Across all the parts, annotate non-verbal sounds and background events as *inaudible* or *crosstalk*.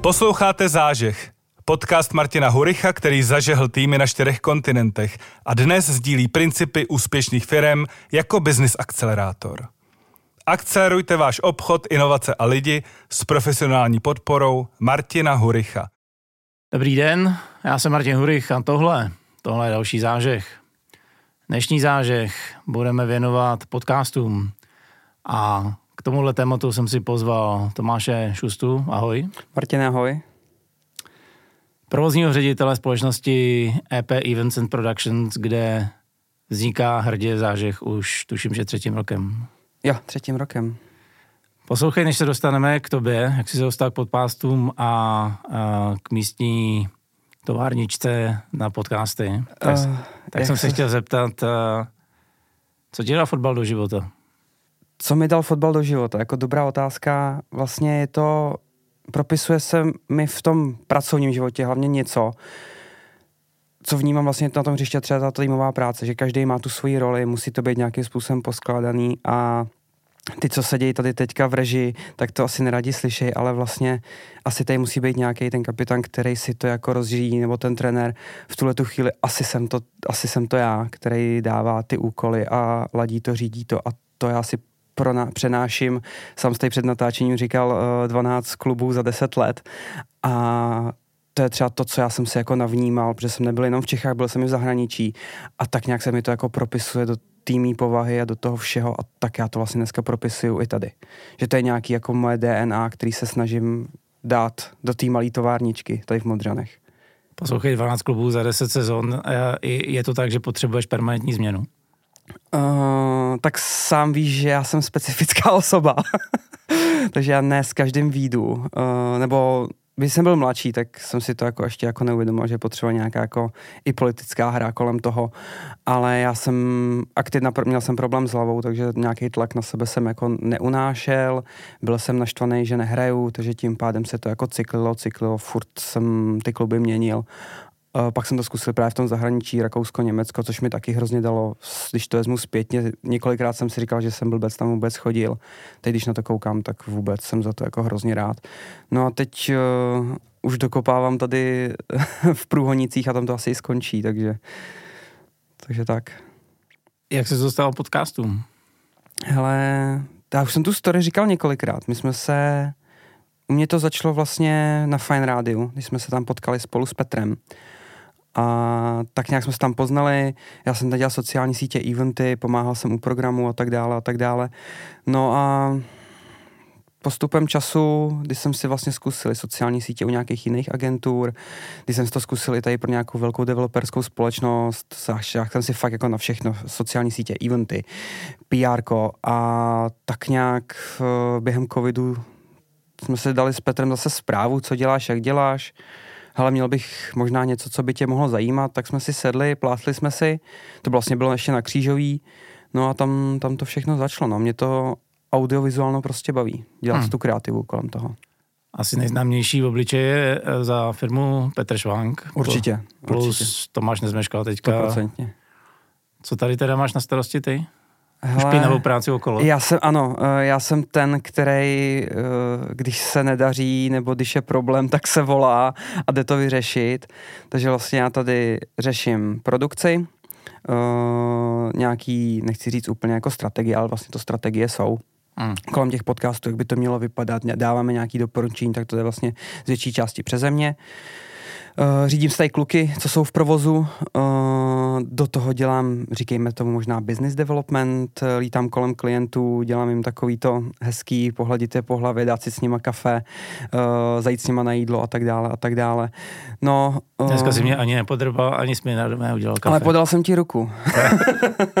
Posloucháte Zážeh, podcast Martina Huricha, který zažehl týmy na čtyřech kontinentech a dnes sdílí principy úspěšných firm jako business akcelerátor. Akcelerujte váš obchod, inovace a lidi s profesionální podporou Martina Huricha. Dobrý den, já jsem Martin Hurich a tohle, tohle je další zážeh. Dnešní zážeh budeme věnovat podcastům a k tomuhle tématu jsem si pozval Tomáše Šustu. Ahoj. Martin, ahoj. Provozního ředitele společnosti EP Events and Productions, kde vzniká hrdě zážeh už tuším, že třetím rokem. Jo, třetím rokem. Poslouchej, než se dostaneme k tobě, jak jsi se dostal k podpástům a, a k místní továrničce na podcasty. Tak, uh, tak jsem se chtěl zeptat, uh, co dal fotbal do života? Co mi dal fotbal do života? Jako dobrá otázka. Vlastně je to, propisuje se mi v tom pracovním životě hlavně něco, co vnímám vlastně na tom hřiště třeba ta týmová práce, že každý má tu svoji roli, musí to být nějakým způsobem poskládaný a ty, co sedějí tady teďka v režii, tak to asi neradi slyší, ale vlastně asi tady musí být nějaký ten kapitán, který si to jako rozřídí, nebo ten trenér. V tuhle tu chvíli asi jsem, to, asi jsem to já, který dává ty úkoly a ladí to, řídí to a to já si prona, přenáším. Sám jste před natáčením říkal uh, eh, 12 klubů za 10 let a to je třeba to, co já jsem si jako navnímal, protože jsem nebyl jenom v Čechách, byl jsem i v zahraničí a tak nějak se mi to jako propisuje do týmí povahy a do toho všeho a tak já to vlastně dneska propisuju i tady. Že to je nějaký jako moje DNA, který se snažím dát do té malé továrničky tady v Modřanech. Poslouchej, 12 klubů za 10 sezon, je to tak, že potřebuješ permanentní změnu? Uh, tak sám víš, že já jsem specifická *laughs* osoba. Takže já ne s každým výjdu. Uh, nebo když jsem byl mladší, tak jsem si to jako ještě jako neuvědomil, že potřeba nějaká jako i politická hra kolem toho, ale já jsem aktiv, měl jsem problém s hlavou, takže nějaký tlak na sebe jsem jako neunášel, byl jsem naštvaný, že nehraju, takže tím pádem se to jako cyklilo, cyklilo, furt jsem ty kluby měnil pak jsem to zkusil právě v tom zahraničí, Rakousko, Německo, což mi taky hrozně dalo, když to vezmu zpětně. Několikrát jsem si říkal, že jsem blbec tam vůbec chodil. Teď, když na to koukám, tak vůbec jsem za to jako hrozně rád. No a teď uh, už dokopávám tady *laughs* v Průhonicích a tam to asi skončí, takže, takže tak. Jak se dostal podcastům? Hele, já už jsem tu story říkal několikrát. My jsme se, u mě to začalo vlastně na Fine Radio, když jsme se tam potkali spolu s Petrem. A tak nějak jsme se tam poznali, já jsem tam dělal sociální sítě, eventy, pomáhal jsem u programu a tak dále a tak dále. No a postupem času, když jsem si vlastně zkusil sociální sítě u nějakých jiných agentur, když jsem si to zkusil i tady pro nějakou velkou developerskou společnost, já jsem si fakt jako na všechno, sociální sítě, eventy, PR a tak nějak eh, během covidu jsme si dali s Petrem zase zprávu, co děláš, jak děláš, hele, měl bych možná něco, co by tě mohlo zajímat, tak jsme si sedli, plátli jsme si, to vlastně bylo ještě na křížový, no a tam, tam to všechno začalo, no, mě to audiovizuálno prostě baví, dělat hmm. tu kreativu kolem toho. Asi nejznámější v obličeji je eh, za firmu Petr Švank. Určitě. Plus určitě. Tomáš Nezmeškal teďka. 100%. Co tady teda máš na starosti ty? Hele, Špinavou práci okolo. Já jsem, ano, eh, já jsem ten, který, eh, když se nedaří nebo když je problém, tak se volá a jde to vyřešit. Takže vlastně já tady řeším produkci, eh, nějaký, nechci říct úplně jako strategie, ale vlastně to strategie jsou. Hmm. Kolem těch podcastů, jak by to mělo vypadat, dáváme nějaký doporučení, tak to je vlastně z větší části přeze mě. Uh, řídím tady kluky, co jsou v provozu, uh, do toho dělám, říkejme tomu možná business development, lítám kolem klientů, dělám jim takový to hezký, pohladit je po hlavě, dát si s nima kafe, uh, zajít s nima na jídlo a tak dále a tak dále. No, uh, Dneska si mě ani nepodrbal, ani jsi mi neudělal kafe. Ale podal jsem ti ruku.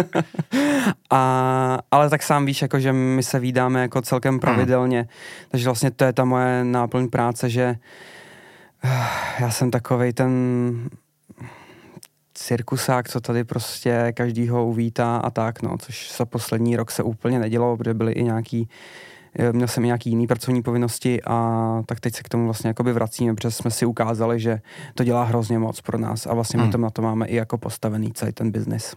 *laughs* a, ale tak sám víš, jako, že my se vídáme jako celkem hmm. pravidelně, hmm. takže vlastně to je ta moje náplň práce, že já jsem takovej ten cirkusák, co tady prostě každýho uvítá a tak, no, což za poslední rok se úplně nedělo, protože byly i nějaký eh, měl jsem i nějaký jiný pracovní povinnosti a tak teď se k tomu vlastně jakoby vracíme, protože jsme si ukázali, že to dělá hrozně moc pro nás a vlastně hmm. my to na to máme i jako postavený celý ten biznis.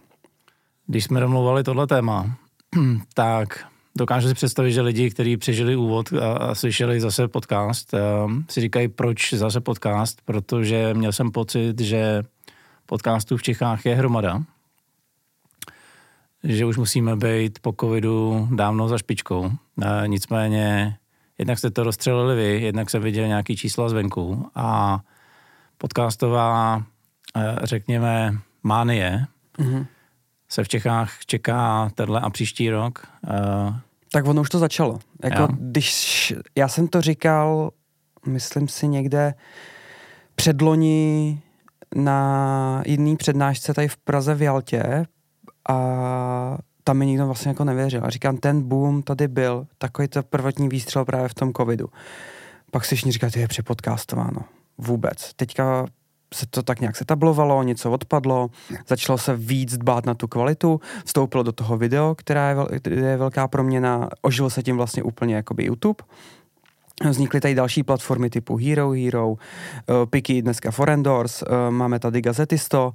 Když jsme domluvali tohle téma, *clears throat* tak dokážu si představit, že lidi, kteří přežili úvod a, a slyšeli zase podcast, um, si říkají, proč zase podcast, protože měl jsem pocit, že podcastů v Čechách je hromada, že už musíme být po covidu dávno za špičkou. E, nicméně jednak jste to rozstřelili vy, jednak jsem viděl nějaký čísla zvenku a podcastová, e, řekněme, mánie mm-hmm. se v Čechách čeká tenhle a příští rok. E, tak ono už to začalo. Jako, když já jsem to říkal, myslím si někde předloni na jiný přednášce tady v Praze v Jaltě a tam mi nikdo vlastně jako nevěřil. A říkám, ten boom tady byl, takový to prvotní výstřel právě v tom covidu. Pak si všichni říkají, to je přepodcastováno. Vůbec. Teďka se to tak nějak setablovalo, něco odpadlo, začalo se víc dbát na tu kvalitu, vstoupilo do toho video, která je, vel, je velká proměna, ožil se tím vlastně úplně jakoby YouTube. Vznikly tady další platformy typu Hero Hero, uh, Piki, dneska Forendors, uh, máme tady Gazetisto,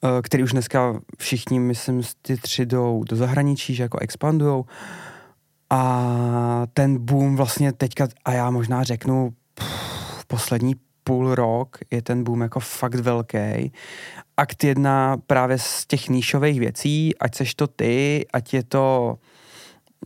uh, který už dneska všichni, myslím, ty tři jdou do zahraničí, že jako expandujou. A ten boom vlastně teďka, a já možná řeknu, pff, poslední půl rok je ten boom jako fakt velký. Akt jedna právě z těch níšových věcí, ať seš to ty, ať je to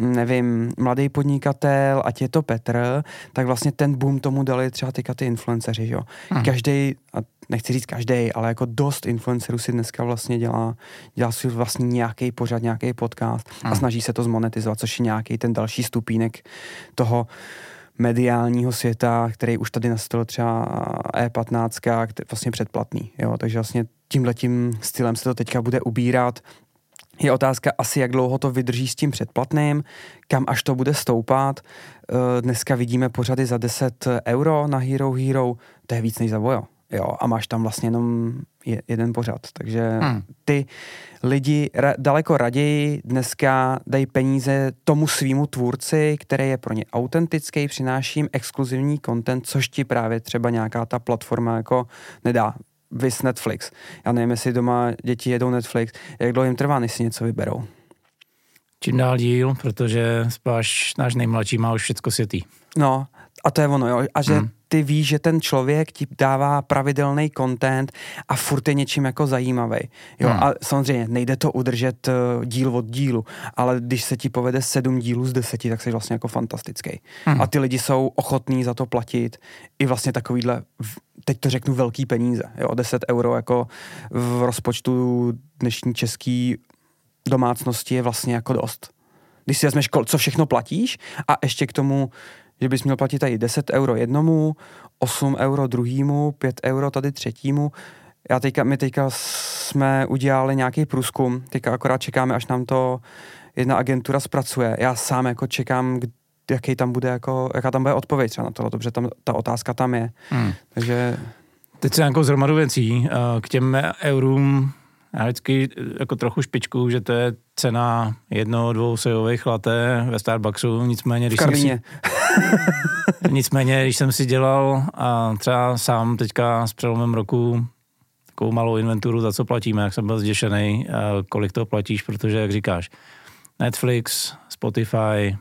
nevím, mladý podnikatel, ať je to Petr, tak vlastně ten boom tomu dali třeba teďka ty influenceři, jo. Hmm. Každý, a nechci říct každý, ale jako dost influencerů si dneska vlastně dělá, dělá si vlastně nějaký pořad, nějaký podcast hmm. a snaží se to zmonetizovat, což je nějaký ten další stupínek toho, mediálního světa, který už tady nastavil třeba E15, který vlastně předplatný. Jo? Takže vlastně tímhletím stylem se to teďka bude ubírat. Je otázka asi, jak dlouho to vydrží s tím předplatným, kam až to bude stoupat. E, dneska vidíme pořady za 10 euro na Hero Hero, to je víc než za Vojo. Jo, a máš tam vlastně jenom je, jeden pořad. Takže hmm. ty lidi ra, daleko raději dneska dají peníze tomu svýmu tvůrci, který je pro ně autentický, přináší jim exkluzivní content, což ti právě třeba nějaká ta platforma jako nedá. Vys Netflix. Já nevím, jestli doma děti jedou Netflix, jak dlouho jim trvá, než si něco vyberou. Čím dál díl, protože spáš náš nejmladší má už všechno světý. No, a to je ono, jo. A že hmm ty víš, že ten člověk ti dává pravidelný content a furt je něčím jako zajímavý. Jo, hmm. a samozřejmě nejde to udržet uh, díl od dílu, ale když se ti povede sedm dílů z deseti, tak jsi vlastně jako fantastický. Hmm. A ty lidi jsou ochotní za to platit i vlastně takovýhle, teď to řeknu, velký peníze. Jo, 10 euro jako v rozpočtu dnešní český domácnosti je vlastně jako dost. Když si vezmeš, co všechno platíš a ještě k tomu že bys měl platit tady 10 euro jednomu, 8 euro druhýmu, 5 euro tady třetímu. Já teďka, my teďka jsme udělali nějaký průzkum, teďka akorát čekáme, až nám to jedna agentura zpracuje. Já sám jako čekám, jaký tam bude jako, jaká tam bude odpověď třeba na to, protože tam ta otázka tam je. Hmm. Takže... Teď se nějakou zromadu věcí. Eh, k těm eurům já vždycky eh, jako trochu špičku, že to je cena jedno, dvou sojových laté ve Starbucksu, nicméně když jsem si, *laughs* nicméně, když jsem si dělal a třeba sám teďka s přelomem roku takovou malou inventuru, za co platíme, jak jsem byl zděšený, kolik to platíš, protože, jak říkáš, Netflix, Spotify,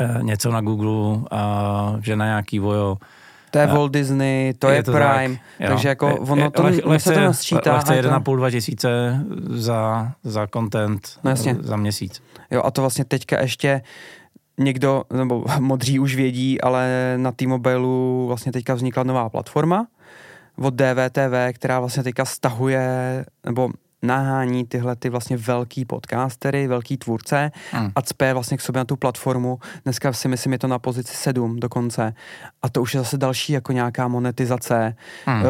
eh, něco na Google, že na nějaký vojo, to je Walt Disney, to je, je to Prime, tak, takže jako ono to, leh, lehce, se to nasčítá. Lehce 1,5-2 tisíce za, za content no jasně. za měsíc. Jo a to vlastně teďka ještě někdo, nebo *laughs* modří už vědí, ale na T-Mobileu vlastně teďka vznikla nová platforma od DVTV, která vlastně teďka stahuje, nebo nahání tyhle ty vlastně velký podcastery, velký tvůrce hmm. a cpe vlastně k sobě na tu platformu. Dneska si myslím, je to na pozici 7 dokonce. A to už je zase další jako nějaká monetizace hmm. uh,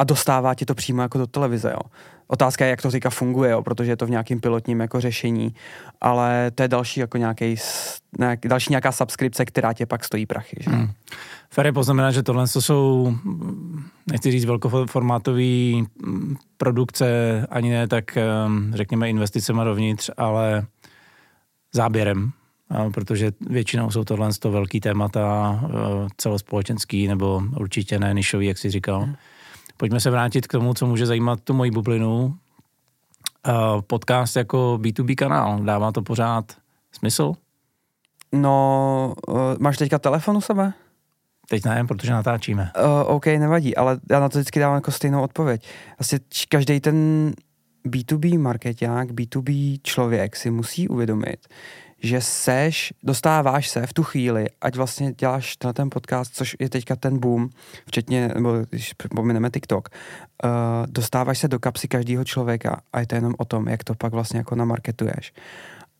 a dostává ti to přímo jako do televize, jo. Otázka je, jak to říká funguje, jo, protože je to v nějakým pilotním jako řešení, ale to je další jako nějaký, nějak, další nějaká subskripce, která tě pak stojí prachy. Že? Hmm. Ferry poznamená, že tohle jsou, nechci říct velkoformátové produkce, ani ne tak, řekněme, investicema dovnitř, ale záběrem, protože většinou jsou tohle to velký témata e, celospolečenský nebo určitě ne nišový, jak jsi říkal. Hmm. Pojďme se vrátit k tomu, co může zajímat tu moji bublinu. Podcast jako B2B kanál, dává to pořád smysl? No, uh, máš teďka telefon u sebe? Teď ne, protože natáčíme. Uh, OK, nevadí, ale já na to vždycky dávám jako stejnou odpověď. Asi každý ten B2B marketák, B2B člověk si musí uvědomit, že seš, dostáváš se v tu chvíli, ať vlastně děláš na ten podcast, což je teďka ten boom, včetně, nebo když pomineme TikTok, uh, dostáváš se do kapsy každého člověka a je to jenom o tom, jak to pak vlastně jako namarketuješ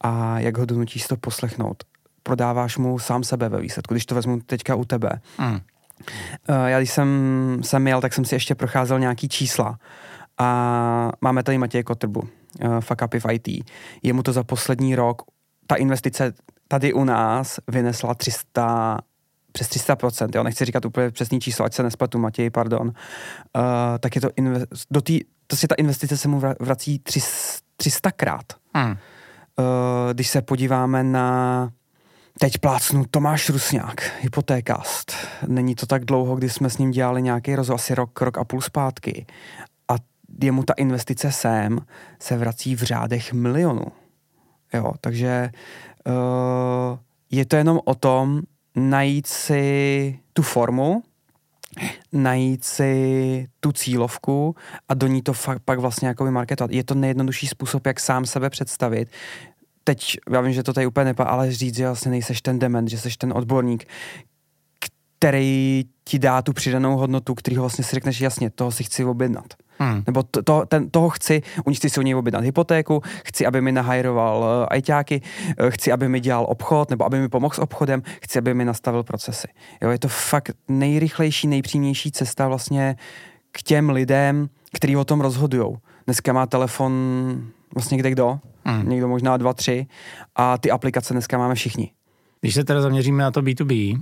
a jak ho donutíš to poslechnout. Prodáváš mu sám sebe ve výsledku, když to vezmu teďka u tebe. Mm. Uh, já když jsem sem jel, tak jsem si ještě procházel nějaký čísla a máme tady Matěje Kotrbu, uh, Fuck Up v IT. Jemu to za poslední rok ta investice tady u nás vynesla 300, přes 300%, jo, nechci říkat úplně přesný číslo, ať se nespletu, Matěj, pardon, uh, tak je to, inve- do tý, to si ta investice se mu vrací 300 krát. Hmm. Uh, když se podíváme na Teď plácnu Tomáš Rusňák, hypotékast. Není to tak dlouho, kdy jsme s ním dělali nějaký rozhovor, asi rok, rok a půl zpátky. A jemu ta investice sem se vrací v řádech milionů. Jo, takže uh, je to jenom o tom najít si tu formu, najít si tu cílovku a do ní to fakt pak vlastně jako marketovat. Je to nejjednodušší způsob, jak sám sebe představit. Teď, já vím, že to tady úplně nepa, ale říct, že vlastně nejseš ten dement, že jsi ten odborník, který ti dá tu přidanou hodnotu, který vlastně si řekneš, jasně, toho si chci objednat. Hmm. Nebo to, to, ten, toho chci, u chci si u něj objednat hypotéku, chci, aby mi nahajroval uh, ajťáky, uh, chci, aby mi dělal obchod, nebo aby mi pomohl s obchodem, chci, aby mi nastavil procesy. Jo, je to fakt nejrychlejší, nejpřímější cesta vlastně k těm lidem, kteří o tom rozhodují. Dneska má telefon vlastně kde kdo, hmm. někdo možná dva, tři a ty aplikace dneska máme všichni. Když se teda zaměříme na to B2B, uh,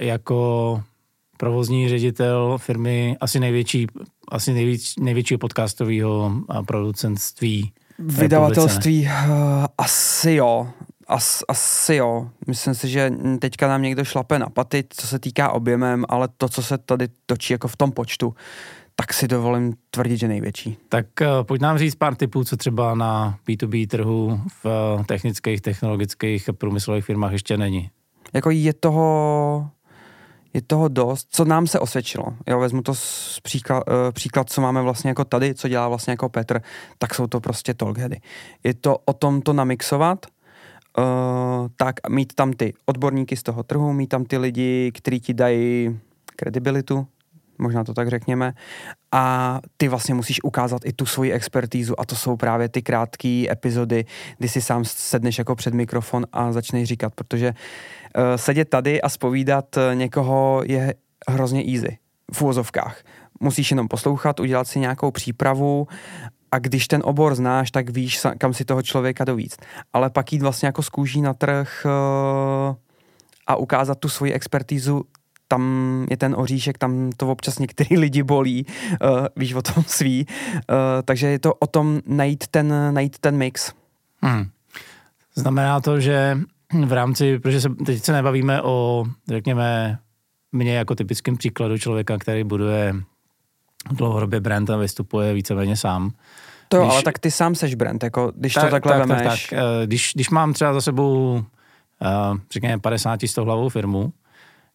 jako provozní ředitel firmy asi největší, asi nejvíc, největšího podcastového producentství. Vydavatelství uh, asi jo. As, asi jo. Myslím si, že teďka nám někdo šlape na paty, co se týká objemem, ale to, co se tady točí jako v tom počtu, tak si dovolím tvrdit, že největší. Tak uh, pojď nám říct pár typů, co třeba na B2B trhu v uh, technických, technologických a průmyslových firmách ještě není. Jako je toho je toho dost, co nám se osvědčilo. Jo, vezmu to z příklad, uh, příklad, co máme vlastně jako tady, co dělá vlastně jako Petr, tak jsou to prostě talkheady. Je to o tom to namixovat, uh, tak mít tam ty odborníky z toho trhu, mít tam ty lidi, kteří ti dají kredibilitu, možná to tak řekněme, a ty vlastně musíš ukázat i tu svoji expertízu a to jsou právě ty krátké epizody, kdy si sám sedneš jako před mikrofon a začneš říkat, protože uh, sedět tady a spovídat eh, někoho je hrozně easy v úvozovkách. Musíš jenom poslouchat, udělat si nějakou přípravu a když ten obor znáš, tak víš, kam si toho člověka dovíc. Ale pak jít vlastně jako z kůží na trh uh, a ukázat tu svoji expertízu tam je ten oříšek, tam to občas některý *laughs* lidi bolí, uh, víš o tom svý, uh, takže je to o tom najít ten, najít ten mix. Hmm. Znamená to, že v rámci, protože se, teď se nebavíme o, řekněme, mě jako typickým příkladu člověka, který buduje dlouhodobě brand a vystupuje víceméně sám. To jo, když, ale tak ty sám seš brand, jako když tak, to takhle tak, vemeš. Tak, tak. Eh, když, když mám třeba za sebou, řekněme, 50 100 hlavou firmu,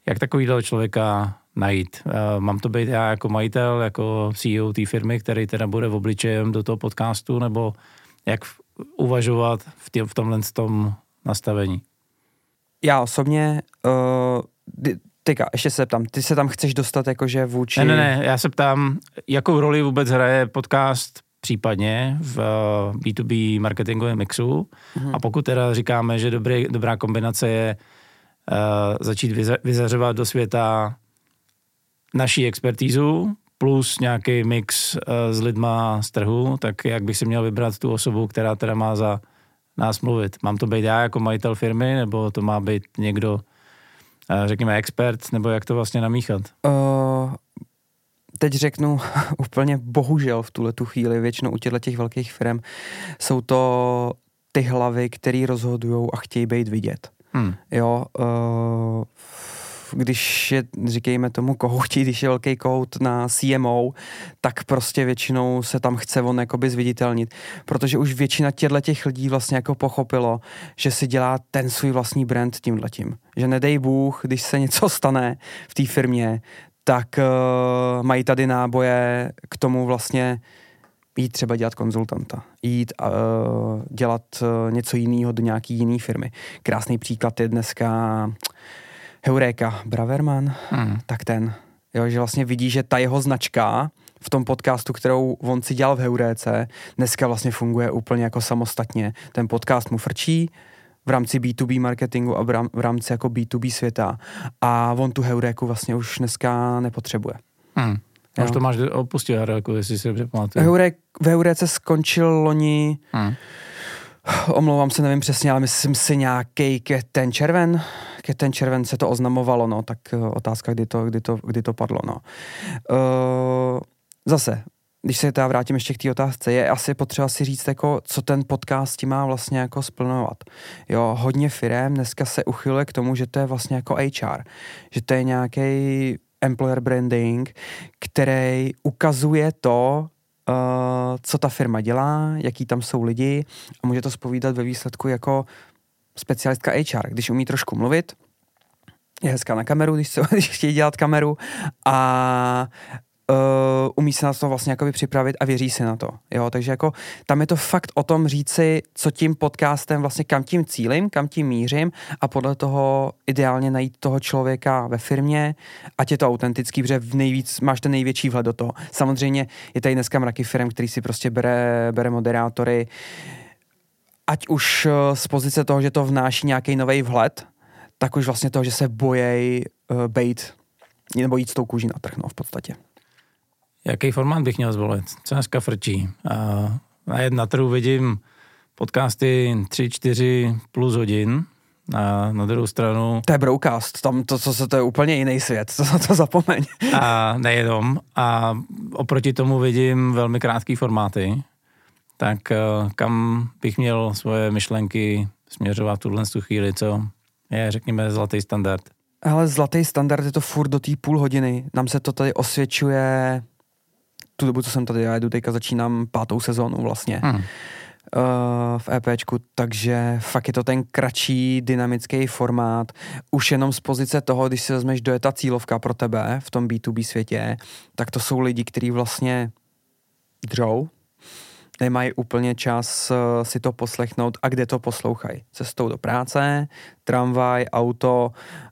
jak takovýhle člověka najít. Eh, mám to být já jako majitel, jako CEO té firmy, který teda bude v obličejem do toho podcastu, nebo jak uvažovat v, tě, v tomhle tom nastavení? Já osobně, uh, teďka, ještě se ptám, ty se tam chceš dostat jakože vůči... Ne, ne, ne, já se ptám, jakou roli vůbec hraje podcast případně v B2B eh, marketingovém mixu mm-hmm. a pokud teda říkáme, že dobrý, dobrá kombinace je uh, začít vyzařovat do světa naší expertízu plus nějaký mix uh, s lidma z trhu, tak jak bych si měl vybrat tu osobu, která teda má za nás mluvit. Mám to být já jako majitel firmy, nebo to má být někdo, uh, řekněme, expert, nebo jak to vlastně namíchat? Uh, teď řeknu *laughs* úplně bohužel v tuhle tu chvíli, většinou u těchto těch velkých firm, jsou to ty hlavy, které rozhodují a chtějí být vidět. Hmm. Jo, uh, když je, říkejme tomu, kohouti, když je velký kohout na CMO, tak prostě většinou se tam chce on jakoby zviditelnit, protože už většina těchto těch lidí vlastně jako pochopilo, že si dělá ten svůj vlastní brand tímhletím. Že nedej Bůh, když se něco stane v té firmě, tak uh, mají tady náboje k tomu vlastně jít třeba dělat konzultanta, jít uh, dělat uh, něco jiného do nějaký jiné firmy. Krásný příklad je dneska Heureka Braverman, hmm. tak ten, jo, že vlastně vidí, že ta jeho značka v tom podcastu, kterou on si dělal v Heuréce, dneska vlastně funguje úplně jako samostatně. Ten podcast mu frčí, v rámci B2B marketingu a v rámci jako B2B světa. A on tu Heuréku vlastně už dneska nepotřebuje. Hmm. Už to máš opustil Heuréku, jestli si dobře pamatuju. Heurek, v Heuréce skončil loni, hmm. omlouvám se, nevím přesně, ale myslím si nějaký ten červen, ke ten červen se to oznamovalo, no, tak uh, otázka, kdy to, kdy to, kdy to padlo, no. Uh, zase, když se teda vrátím ještě k té otázce, je asi potřeba si říct, jako, co ten podcast tím má vlastně jako splnovat. Jo, hodně firem dneska se uchyluje k tomu, že to je vlastně jako HR, že to je nějaký employer branding, který ukazuje to, uh, co ta firma dělá, jaký tam jsou lidi a může to spovídat ve výsledku jako specialistka HR, když umí trošku mluvit, je hezká na kameru, když, se, *laughs* když chtějí dělat kameru a uh, umí se na to vlastně jakoby připravit a věří si na to. Jo? Takže jako tam je to fakt o tom říci, co tím podcastem vlastně kam tím cílim, kam tím mířím a podle toho ideálně najít toho člověka ve firmě, ať je to autentický, protože v nejvíc, máš ten největší vhled do toho. Samozřejmě je tady dneska mraky firm, který si prostě bere, bere moderátory, ať už eh, z pozice toho, že to vnáší nějaký nový vhled, tak už vlastně toho, že se bojej uh, bejt nebo jít s tou kůží na trh, no, v podstatě. Jaký formát bych měl zvolit? Co dneska frčí? A na, trhu vidím podcasty 3-4 plus hodin, a na druhou stranu... To je broadcast, tam to, co se, to je úplně jiný svět, to, to zapomeň. A nejenom. A oproti tomu vidím velmi krátké formáty, tak eh, kam bych měl svoje myšlenky směřovat tuhle chvíli, co je, řekněme, zlatý standard? Ale zlatý standard je to furt do té půl hodiny. Nám se to tady osvědčuje tu dobu, co jsem tady, já jedu teďka začínám pátou sezónu vlastně. Hmm. Uh, v EPčku, takže fakt je to ten kratší dynamický formát. Už jenom z pozice toho, když si vezmeš, kdo je ta cílovka pro tebe v tom B2B světě, tak to jsou lidi, kteří vlastně dřou, nemají úplně čas uh, si to poslechnout a kde to poslouchají. Cestou do práce, tramvaj, auto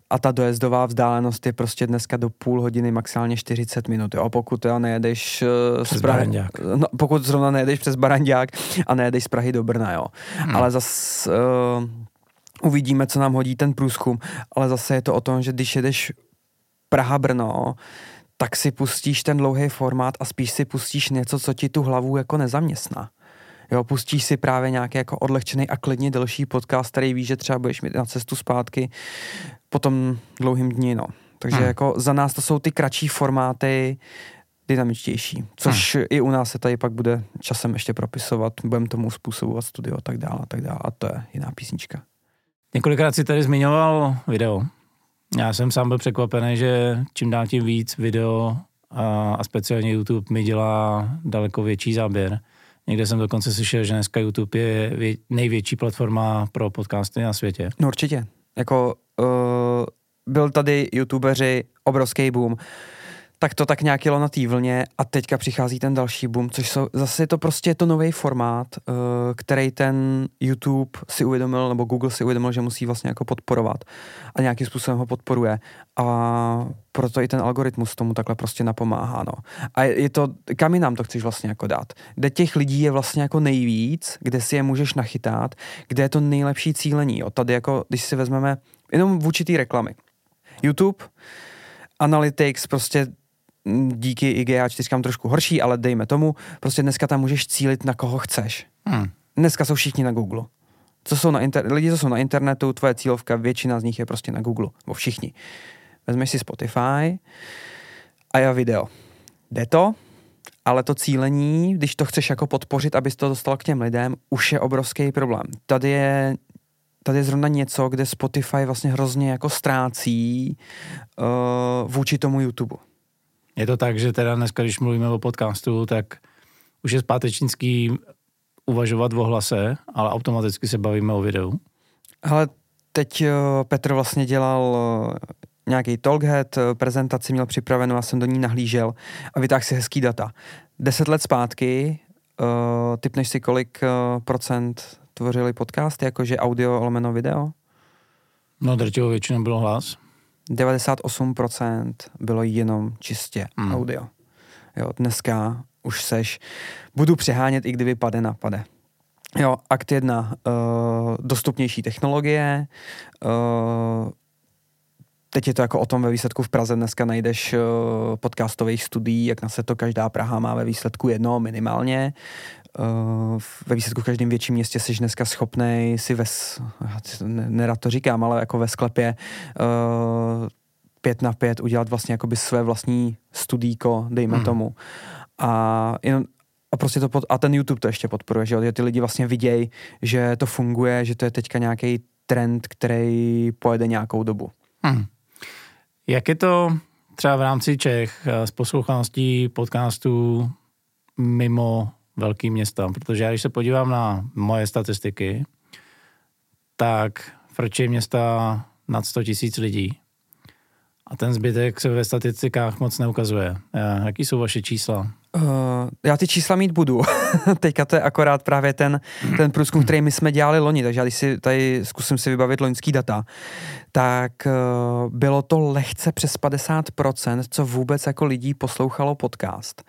a ta dojezdová vzdálenost je prostě dneska do půl hodiny, maximálně 40 minut. Jo? Pokud teda nejedeš uh, přes z Prahy, no, pokud zrovna nejedeš přes Barandák a nejedeš z Prahy do Brna, jo. Hmm. Ale zas uh, uvidíme, co nám hodí ten průzkum, ale zase je to o tom, že když jedeš Praha-Brno, tak si pustíš ten dlouhý formát a spíš si pustíš něco, co ti tu hlavu jako nezaměstná. Jo, pustíš si právě nějaký jako odlehčený a klidně delší podcast, který víš, že třeba budeš mít na cestu zpátky po tom dlouhým dní, no. Takže hmm. jako za nás to jsou ty kratší formáty, dynamičtější, což hmm. i u nás se tady pak bude časem ještě propisovat, budeme tomu způsobovat studio a tak dále a tak dále a to je jiná písnička. Několikrát si tady zmiňoval video. Já jsem sám byl překvapený, že čím dál tím víc video a, a speciálně YouTube mi dělá daleko větší záběr. Někde jsem dokonce slyšel, že dneska YouTube je vě, největší platforma pro podcasty na světě. No určitě. Jako uh, byl tady youtubeři, obrovský boom tak to tak nějak jelo na té vlně a teďka přichází ten další boom, což jsou, zase je to prostě je to nový formát, uh, který ten YouTube si uvědomil, nebo Google si uvědomil, že musí vlastně jako podporovat a nějakým způsobem ho podporuje a proto i ten algoritmus tomu takhle prostě napomáhá, no. A je to, kam nám to chceš vlastně jako dát? Kde těch lidí je vlastně jako nejvíc, kde si je můžeš nachytat, kde je to nejlepší cílení, jo. Tady jako, když si vezmeme jenom v určitý reklamy. YouTube, Analytics, prostě díky IGA4 trošku horší, ale dejme tomu, prostě dneska tam můžeš cílit na koho chceš. Hmm. Dneska jsou všichni na Google. Co jsou na inter- lidi, co jsou na internetu, tvoje cílovka, většina z nich je prostě na Google, bo všichni. Vezmeš si Spotify a já video. Jde to, ale to cílení, když to chceš jako podpořit, abys to dostal k těm lidem, už je obrovský problém. Tady je tady je zrovna něco, kde Spotify vlastně hrozně jako ztrácí uh, vůči tomu YouTube. Je to tak, že teda dneska, když mluvíme o podcastu, tak už je zpátečnický uvažovat o hlase, ale automaticky se bavíme o videu. Ale teď uh, Petr vlastně dělal uh, nějaký talkhead, uh, prezentaci měl připravenou, já jsem do ní nahlížel a vytáhl si hezký data. Deset let zpátky, uh, typneš si kolik uh, procent tvořili podcasty, jakože audio lomeno video? No drtivou většinou bylo hlas. 98% bylo jenom čistě hmm. audio. Jo, dneska už seš, budu přehánět, i kdyby pade na pade. Jo, akt jedna, uh, dostupnější technologie, uh, teď je to jako o tom ve výsledku v Praze dneska najdeš uh, podcastových studií, jak na se to každá Praha má ve výsledku jedno minimálně. Uh, ve výsledku v každém větším městě jsi dneska schopný si ve, nerad to říkám, ale jako ve sklepě uh, pět na pět udělat vlastně jakoby své vlastní studíko, dejme mm. tomu. A, jen, a prostě to pod, a ten YouTube to ještě podporuje, že, že ty lidi vlastně vidějí, že to funguje, že to je teďka nějaký trend, který pojede nějakou dobu. Mm. Jak je to třeba v rámci Čech eh, s poslouchaností podcastů mimo velký města? Protože já když se podívám na moje statistiky, tak frčí města nad 100 tisíc lidí. A ten zbytek se ve statistikách moc neukazuje. Eh, jaký jsou vaše čísla? Uh, já ty čísla mít budu. *laughs* Teďka to je akorát právě ten, ten průzkum, který my jsme dělali loni, takže já když si tady zkusím si vybavit loňský data, tak uh, bylo to lehce přes 50%, co vůbec jako lidí poslouchalo podcast.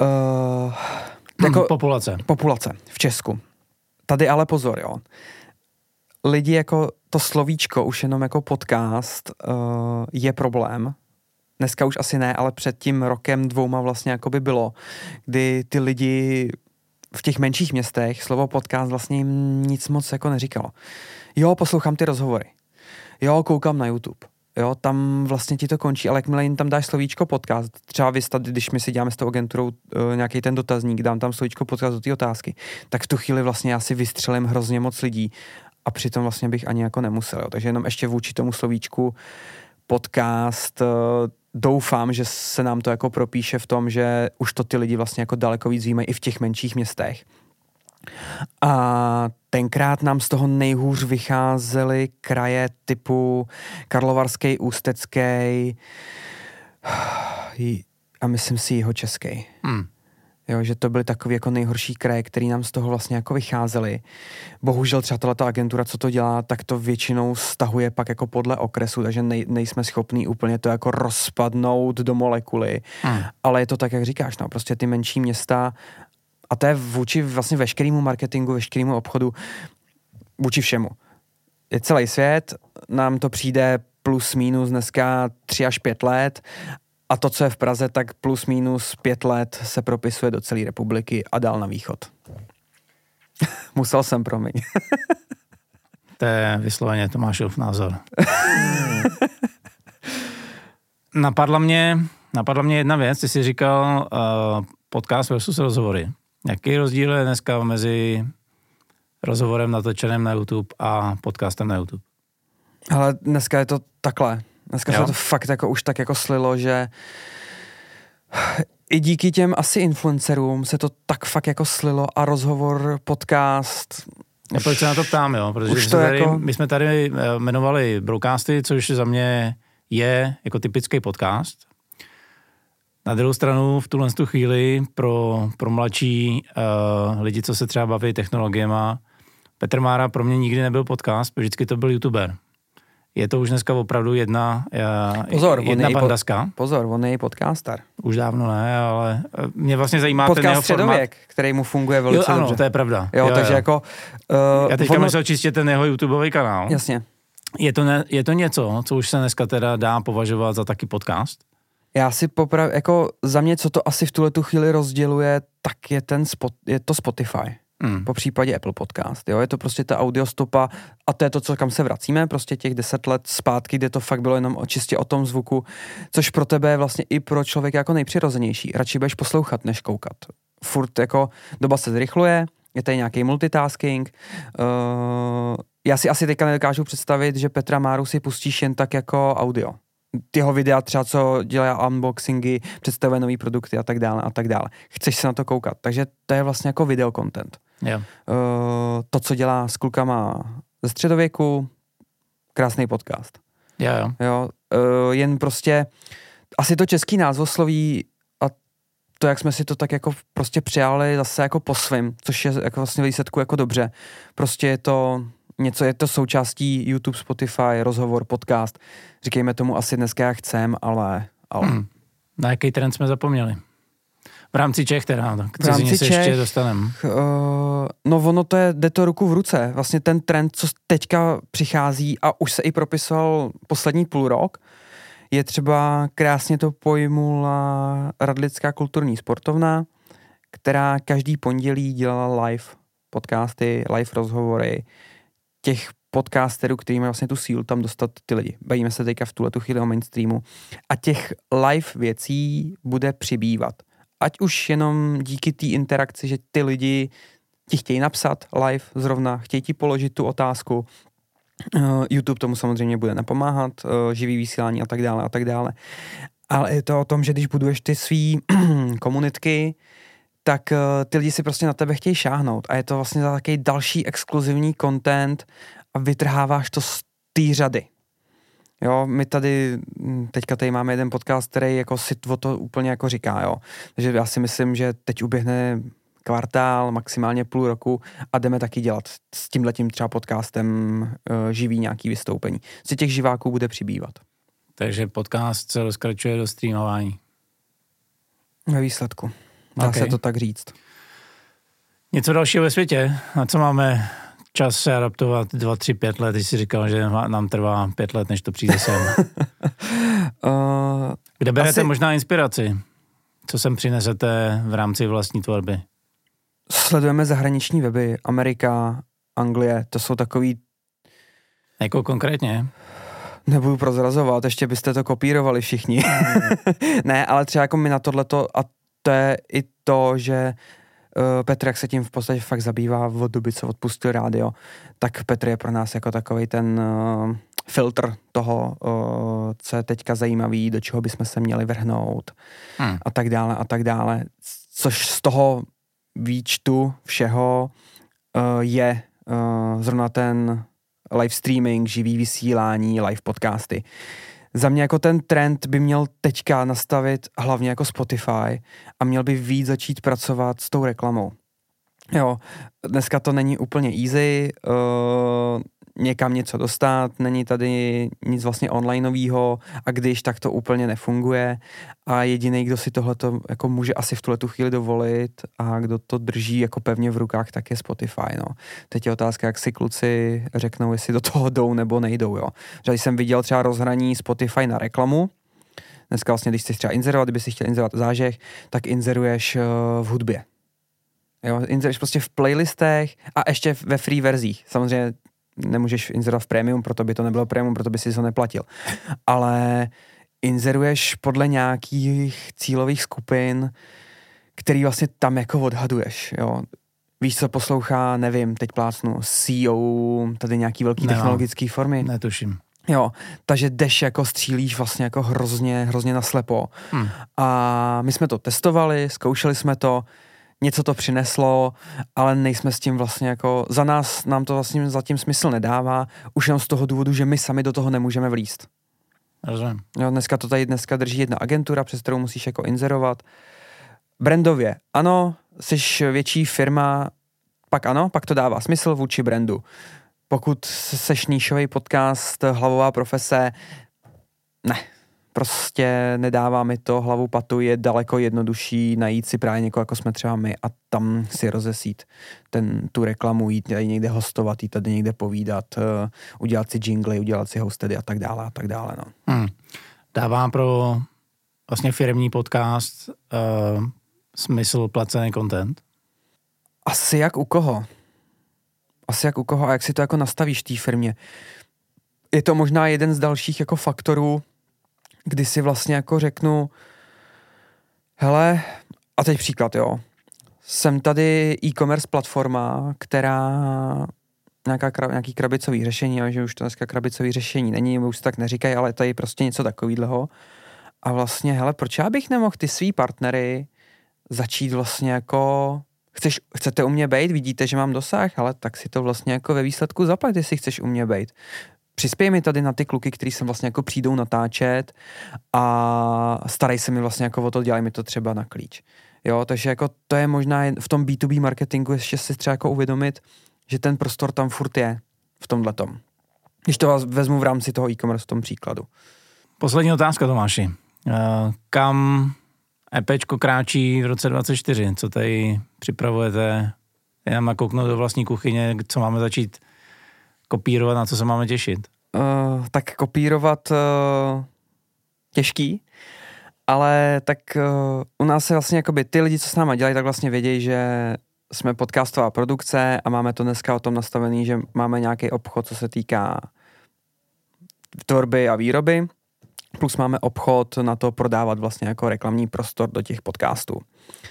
Uh, jako *clears throat* populace. Populace v Česku. Tady ale pozor, jo. Lidi jako to slovíčko už jenom jako podcast uh, je problém. Dneska už asi ne, ale před tím rokem dvouma vlastně jako by bylo, kdy ty lidi v těch menších městech slovo podcast vlastně jim nic moc jako neříkalo. Jo, poslouchám ty rozhovory. Jo, koukám na YouTube. Jo, tam vlastně ti to končí, ale jakmile jim tam dáš slovíčko podcast, třeba vy tady, když my si děláme s tou agenturou uh, nějaký ten dotazník, dám tam slovíčko podcast do té otázky, tak v tu chvíli vlastně já si vystřelím hrozně moc lidí a přitom vlastně bych ani jako nemusel. Jo. Takže jenom ještě vůči tomu slovíčku podcast uh, doufám, že se nám to jako propíše v tom, že už to ty lidi vlastně jako daleko víc víme i v těch menších městech. A tenkrát nám z toho nejhůř vycházely kraje typu Karlovarský, Ústecký *sighs* a myslím si jeho český. Hmm. Jo, že to byly takové jako nejhorší kraje, které nám z toho vlastně jako vycházely. Bohužel třeba ta agentura, co to dělá, tak to většinou stahuje pak jako podle okresu, takže nej, nejsme schopní úplně to jako rozpadnout do molekuly. Hmm. Ale je to tak, jak říkáš, no, prostě ty menší města a to je vůči vlastně veškerému marketingu, veškerému obchodu, vůči všemu. Je celý svět, nám to přijde plus minus dneska tři až pět let a to, co je v Praze, tak plus minus pět let se propisuje do celé republiky a dál na východ. *laughs* Musel jsem, promiň. *laughs* to je vysloveně Tomášův názor. *laughs* napadla, mě, napadla mě jedna věc, ty jsi říkal uh, podcast versus rozhovory. Jaký rozdíl je dneska mezi rozhovorem natočeným na YouTube a podcastem na YouTube? Ale dneska je to takhle. Dneska jo. se to fakt jako už tak jako slilo, že i díky těm asi influencerům se to tak fakt jako slilo a rozhovor, podcast. Já proč se na to ptám, jo? Protože už to tady, jako... my jsme tady eh, jmenovali broadcasty, což za mě je jako typický podcast. Na druhou stranu v tuhle tu chvíli pro, pro mladší uh, lidi, co se třeba baví technologiemi, Petr Mára pro mě nikdy nebyl podcast, vždycky to byl youtuber je to už dneska opravdu jedna, eh, pozor, jedna bandaska. Po, pozor, on je podcaster. Už dávno ne, ale eh, mě vlastně zajímá Podcast ten jeho středověk, format. který mu funguje velice jo, ano, dobře. to je pravda. Jo, jo takže jo. jako... Uh, Já teďka on... myslel čistě ten jeho YouTubeový kanál. Jasně. Je to, ne, je to něco, co už se dneska teda dá považovat za taky podcast? Já si poprav, jako za mě, co to asi v tuhle tu chvíli rozděluje, tak je ten spot, je to Spotify. Hmm. Po případě Apple Podcast. Jo? Je to prostě ta audiostopa a to je to, co kam se vracíme, prostě těch deset let zpátky, kde to fakt bylo jenom čistě o tom zvuku, což pro tebe je vlastně i pro člověka jako nejpřirozenější. Radši budeš poslouchat, než koukat. Furt jako doba se zrychluje, je tady nějaký multitasking. Uh, já si asi teďka nedokážu představit, že Petra Máru si pustíš jen tak jako audio. Jeho videa třeba, co dělá unboxingy, představuje nové produkty a tak dále a tak dále. Chceš se na to koukat. Takže to je vlastně jako video content. Jo. Uh, to, co dělá s klukama ze středověku, krásný podcast. Jo, jo. Jo, uh, jen prostě asi to český názvosloví a to, jak jsme si to tak jako prostě přijali zase jako po svým, což je jako vlastně výsledku jako dobře. Prostě je to něco, je to součástí YouTube, Spotify, rozhovor, podcast. Říkejme tomu asi dneska jak chcem, ale... ale. Hmm. Na jaký trend jsme zapomněli? V rámci Čech teda, tak V rámci se Čech. ještě dostaneme. Uh, no ono to je, jde to ruku v ruce. Vlastně ten trend, co teďka přichází a už se i propisoval poslední půl rok, je třeba krásně to pojmula Radlická kulturní sportovna, která každý pondělí dělala live podcasty, live rozhovory těch podcasterů, který mají vlastně tu sílu tam dostat ty lidi. Bavíme se teďka v tuhle tu chvíli o mainstreamu. A těch live věcí bude přibývat. Ať už jenom díky té interakci, že ty lidi ti chtějí napsat live zrovna, chtějí ti položit tu otázku, Uh, YouTube tomu samozřejmě bude napomáhat, uh, živý vysílání a tak dále a tak dále. Ale je to o tom, že když buduješ ty svý *clears throat* komunitky, tak uh, ty lidi si prostě na tebe chtějí šáhnout a je to vlastně za takový další exkluzivní content a vytrháváš to z té řady. Jo, my tady, hm, teďka tady máme jeden podcast, který jako si o to úplně jako říká, jo. Takže já si myslím, že teď uběhne kvartál, maximálně půl roku a jdeme taky dělat s tímhletím třeba podcastem uh, živý nějaký vystoupení. Z těch živáků bude přibývat. Takže podcast se rozkračuje do streamování. Ve výsledku. Dá Ok. se to tak říct. Něco dalšího ve světě, na co máme čas se adaptovat 2, 3, 5 let, když jsi říkal, že nám trvá 5 let, než to přijde sem. *laughs* Uh, Kde berete Asi- možná inspiraci? Co sem přinesete v rámci vlastní tvorby? sledujeme zahraniční weby, Amerika, Anglie, to jsou takový, Jako konkrétně? nebudu prozrazovat, ještě byste to kopírovali všichni. *laughs* ne, ale třeba jako my na tohleto, a to je i to, že uh, Petr, jak se tím v podstatě fakt zabývá od doby, co odpustil rádio, tak Petr je pro nás jako takový ten uh, filtr toho, uh, co je teďka zajímavý, do čeho bychom se měli vrhnout Hmm. a tak dále a tak dále. Což z toho výčtu všeho uh, je uh, zrovna ten live streaming, živý vysílání, live podcasty. Za mě jako ten trend by měl teďka nastavit hlavně jako Spotify a měl by víc začít pracovat s tou reklamou. Jo, dneska to není úplně easy, uh, někam něco dostat, není tady nic vlastně onlineového a když, tak to úplně nefunguje a jediný, kdo si tohle jako může asi v tuhle tu chvíli dovolit a kdo to drží jako pevně v rukách, tak je Spotify, no. Teď je otázka, jak si kluci řeknou, jestli do toho jdou nebo nejdou, jo. Že jsem viděl třeba rozhraní Spotify na reklamu, dneska vlastně, když chceš třeba inzerovat, kdyby si chtěl inzerovat zážeh, tak inzeruješ uh, v hudbě. Jo, inzeruješ prostě v playlistech a ještě ve free verzích. Samozřejmě nemůžeš inzerovat v premium, proto by to nebylo premium, proto by si to neplatil. Ale inzeruješ podle nějakých cílových skupin, který vlastně tam jako odhaduješ, jo. Víš, co poslouchá, nevím, teď plácnu, CEO, tady nějaký velký Nemám. technologický formy. Netuším. Jo, takže jdeš jako střílíš vlastně jako hrozně, hrozně naslepo. Hmm. A my jsme to testovali, zkoušeli jsme to, něco to přineslo, ale nejsme s tím vlastně jako, za nás nám to vlastně zatím smysl nedává, už jenom z toho důvodu, že my sami do toho nemůžeme vlíst. Rozumím. Jo, dneska to tady dneska drží jedna agentura, přes kterou musíš jako inzerovat. Brandově, ano, jsi větší firma, pak ano, pak to dává smysl vůči brandu. Pokud seš níšový podcast, hlavová profese, ne, prostě nedává mi to hlavu patu, je daleko jednodušší najít si právě někoho, jako jsme třeba my a tam si rozesít ten, tu reklamu, jít tady někde hostovat, jít tady někde povídat, uh, udělat si jingly, udělat si hostedy a tak dále a tak dále, no. Hmm. Dává pro vlastně firmní podcast uh, smysl placený content? Asi jak u koho. Asi jak u koho a jak si to jako nastavíš té firmě. Je to možná jeden z dalších jako faktorů, kdy si vlastně jako řeknu, hele, a teď příklad, jo. Jsem tady e-commerce platforma, která nějaká, nějaký krabicový řešení, ale že už to dneska krabicový řešení není, už tak neříkají, ale tady prostě něco takového. A vlastně, hele, proč já bych nemohl ty svý partnery začít vlastně jako chceš, chcete u mě být, vidíte, že mám dosah, ale tak si to vlastně jako ve výsledku zaplať, jestli chceš u mě být. Přispěj mi tady na ty kluky, kteří se vlastně jako přijdou natáčet a starej se mi vlastně jako o to, dělaj mi to třeba na klíč. Jo, takže jako to je možná v tom B2B marketingu ještě si třeba jako uvědomit, že ten prostor tam furt je v tomhle tom. Když to vás vezmu v rámci toho e-commerce v tom příkladu. Poslední otázka, Tomáši. Uh, kam EPčko kráčí v roce 24? Co tady připravujete? Já mám kouknout do vlastní kuchyně, co máme začít kopírovat, na co se máme těšit? Uh, tak kopírovat uh, těžký, ale tak uh, u nás se vlastně jakoby ty lidi, co s náma dělají, tak vlastně vědějí, že jsme podcastová produkce a máme to dneska o tom nastavený, že máme nějaký obchod, co se týká tvorby a výroby, plus máme obchod na to prodávat vlastně jako reklamní prostor do těch podcastů.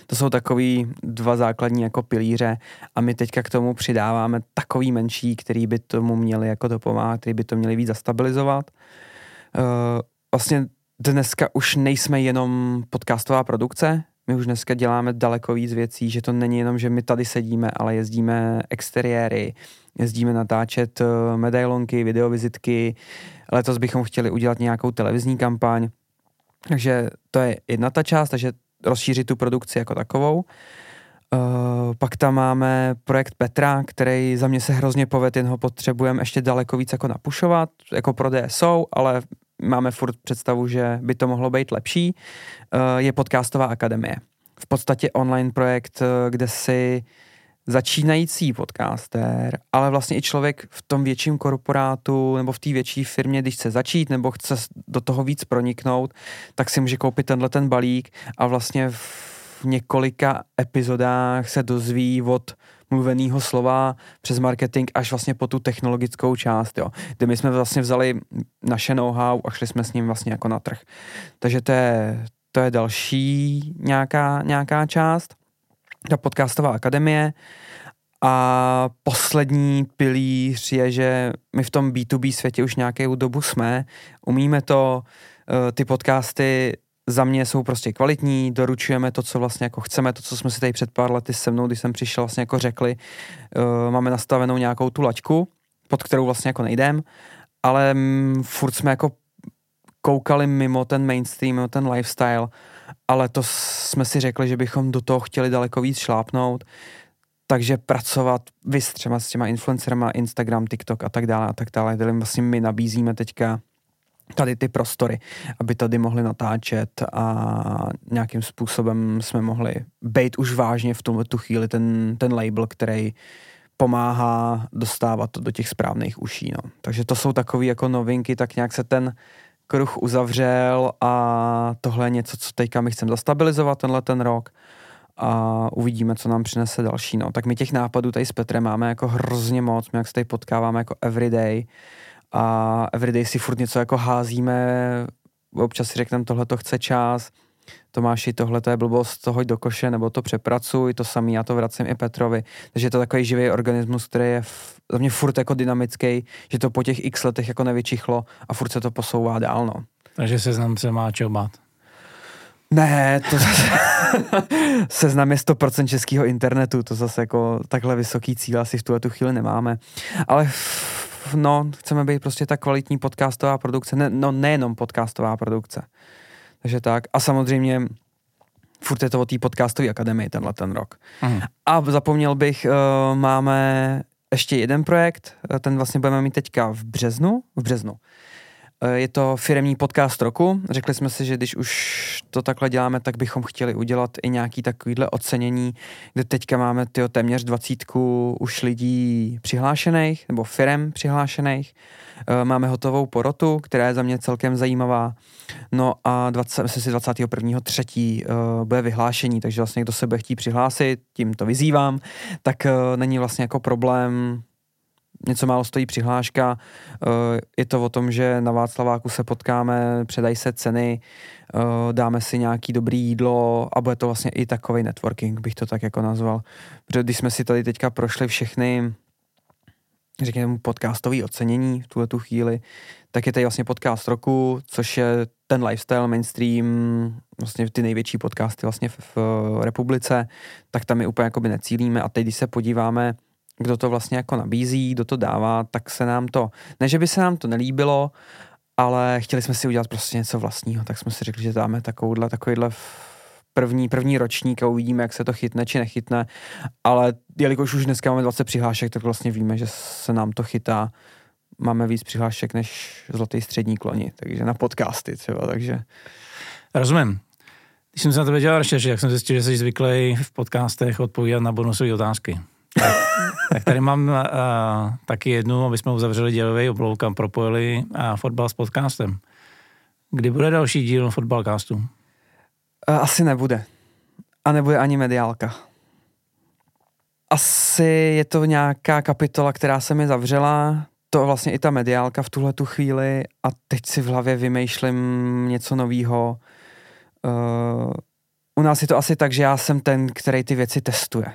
To jsou takový dva základní jako pilíře a my teďka k tomu přidáváme takový menší, který by tomu měli jako dopomáhat, který by to měli víc zastabilizovat. Uh, vlastně dneska už nejsme jenom podcastová produkce, my už dneska děláme daleko víc věcí, že to není jenom, že my tady sedíme, ale jezdíme exteriéry, jezdíme natáčet eh, medailonky, videovizitky, letos bychom chtěli udělat nějakou televizní kampaň, takže to je jedna ta část, takže rozšířit tu produkci jako takovou. Uh, pak tam máme projekt Petra, který za mě se hrozně povede, jen ho potřebujeme ještě daleko víc jako napušovat, jako prodeje jsou, ale máme furt představu, že by to mohlo být lepší, uh, je podcastová akademie. V podstatě online projekt, uh, kde si začínající podcaster, ale vlastně i člověk v tom větším korporátu nebo v té větší firmě, když chce začít nebo chce do toho víc proniknout, tak si může koupit tenhle ten balík a vlastně v několika epizodách se dozví od mluveného slova přes marketing až vlastně po tu technologickou část, jo. Kde my jsme vlastně vzali naše know-how a šli jsme s ním vlastně jako na trh. Takže to je, to je další nějaká, nějaká část ta podcastová akademie. A poslední pilíř je, že my v tom B2B světě už nějakou dobu jsme, umíme to, eh, ty podcasty za mě jsou prostě kvalitní, doručujeme to, co vlastně jako chceme, to, co jsme si tady před pár lety se mnou, když jsem přišel, vlastně jako řekli, uh, máme nastavenou nějakou tu laťku, pod kterou vlastně jako nejdem, ale furt jsme jako koukali mimo ten mainstream, mimo ten lifestyle ale to jsme si řekli, že bychom do toho chtěli daleko víc šlápnout, takže pracovat vy s třeba s těma influencerama, Instagram, TikTok a tak dále a tak dále, kde vlastně my nabízíme teďka tady ty prostory, aby tady mohli natáčet a nějakým způsobem jsme mohli být už vážně v tuhle tu chvíli ten, ten label, který pomáhá dostávat to do těch správných uší. No. Takže to jsou takové jako novinky, tak nějak se ten kruh uzavřel a tohle je něco, co teďka my chceme zastabilizovat tenhle ten rok a uvidíme, co nám přinese další. No. Tak my těch nápadů tady s Petrem máme jako hrozně moc, my jak se tady potkáváme jako everyday a everyday si furt něco jako házíme, občas si řekneme, tohle to chce čas, Tomáši, tohle to je blbost, to hoď do koše, nebo to přepracuj, to samý, já to vracím i Petrovi. Takže je to takový živý organismus, který je v, za mě furt jako dynamický, že to po těch x letech jako nevyčichlo a furt se to posouvá dál, no. Takže seznam se má čeho bát. Ne, to zase, *laughs* seznam je 100% českého internetu, to zase jako takhle vysoký cíl asi v tuhle tu chvíli nemáme. Ale no, chceme být prostě ta kvalitní podcastová produkce, ne, no nejenom podcastová produkce. Takže tak. A samozřejmě furt je to o té podcastové akademii tenhle ten rok. Mm. A zapomněl bych, uh, máme ještě jeden projekt, eh, ten vlastně budeme mít teďka v březnu, v březnu. Eh, je to firemní podcast roku. Řekli jsme si, že když už to takhle děláme, tak bychom chtěli udělat i nějaký takovýhle ocenění, kde teďka máme tyjo, téměř dvacítku už lidí přihlášených, nebo firem přihlášených. Eh, máme hotovou porotu, která je za mě celkem zajímavá. No a 20, myslím si 21. třetí uh, bude vyhlášení, takže vlastně kdo se bude chtít přihlásit, tím to vyzývám, tak není vlastně jako problém něco málo stojí přihláška. Eh, je to o tom, že na Václaváku se potkáme, předají se ceny, eh, dáme si nějaký dobrý jídlo a bude to vlastně i takový networking, bych to tak jako nazval. Protože když jsme si tady teďka prošli všechny řekněme podcastový ocenění v tuhle tu chvíli, tak je tady vlastně podcast roku, což je ten lifestyle, mainstream, vlastně ty největší podcasty vlastně v, v republice, tak tam my úplně jakoby necílíme a teď, když se podíváme, kdo to vlastně jako nabízí, kdo to dává, tak se nám to, ne, že by se nám to nelíbilo, ale chtěli jsme si udělat prostě něco vlastního, tak jsme si řekli, že dáme takovouhle, takovýhle první, první ročník a uvidíme, jak se to chytne či nechytne, ale jelikož už dneska máme 20 přihlášek, tak vlastně víme, že se nám to chytá. Máme víc přihlášek než Zlatý střední kloni, takže na podcasty třeba, takže... Rozumím. Když jsem se na tebe dělal rešerši, jak jsem zjistil, že jsi zvyklý v podcastech odpovídat na bonusové otázky. Tak, *laughs* tak tady mám uh, taky jednu, aby jsme uzavřeli dělový oblouk a propojili uh, fotbal s podcastem. Kdy bude další díl fotbalcastu? Uh, asi nebude. A nebude ani mediálka. Asi je to nějaká kapitola, která se mi zavřela, to vlastně i ta mediálka v tuhle tu chvíli a teď si v hlavě vymýšlím něco novýho. Uh, u nás je to asi tak, že já jsem ten, který ty věci testuje.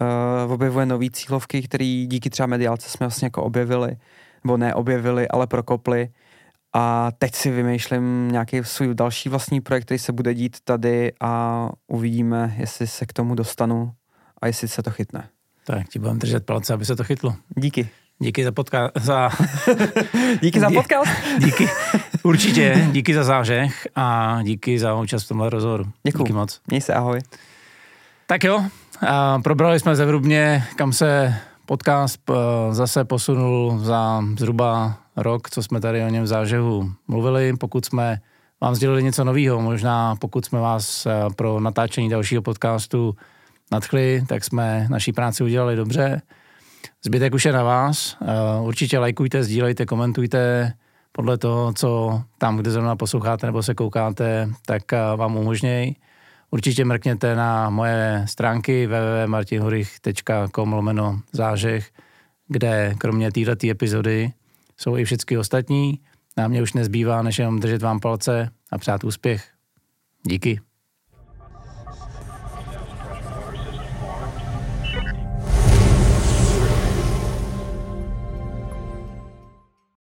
Uh, objevuje nové cílovky, které díky třeba mediálce jsme vlastně jako objevili, nebo ne objevili, ale prokopli. A teď si vymýšlím nějaký svůj další vlastní projekt, který se bude dít tady a uvidíme, jestli se k tomu dostanu a jestli se to chytne. Tak ti budeme držet palce, aby se to chytlo. Díky. Díky za podcast. Za... *laughs* díky za podcast. *laughs* díky. Určitě. Díky za zážeh a díky za účast v tomhle rozhovoru. Děkuji. Díky moc. Měj se, ahoj. Tak jo, a probrali jsme zevrubně, kam se podcast eh, zase posunul za zhruba rok, co jsme tady o něm v zážehu mluvili. Pokud jsme vám sdělili něco nového, možná pokud jsme vás eh, pro natáčení dalšího podcastu nadchli, tak jsme naší práci udělali dobře. Zbytek už je na vás. Eh, určitě lajkujte, sdílejte, komentujte podle toho, co tam, kde zrovna posloucháte nebo se koukáte, tak vám umožněj. Určitě mrkněte na moje stránky www.martinhorich.com lomeno zážeh, kde kromě této epizody jsou i všechny ostatní. Na mě už nezbývá, než jenom držet vám palce a přát úspěch. Díky.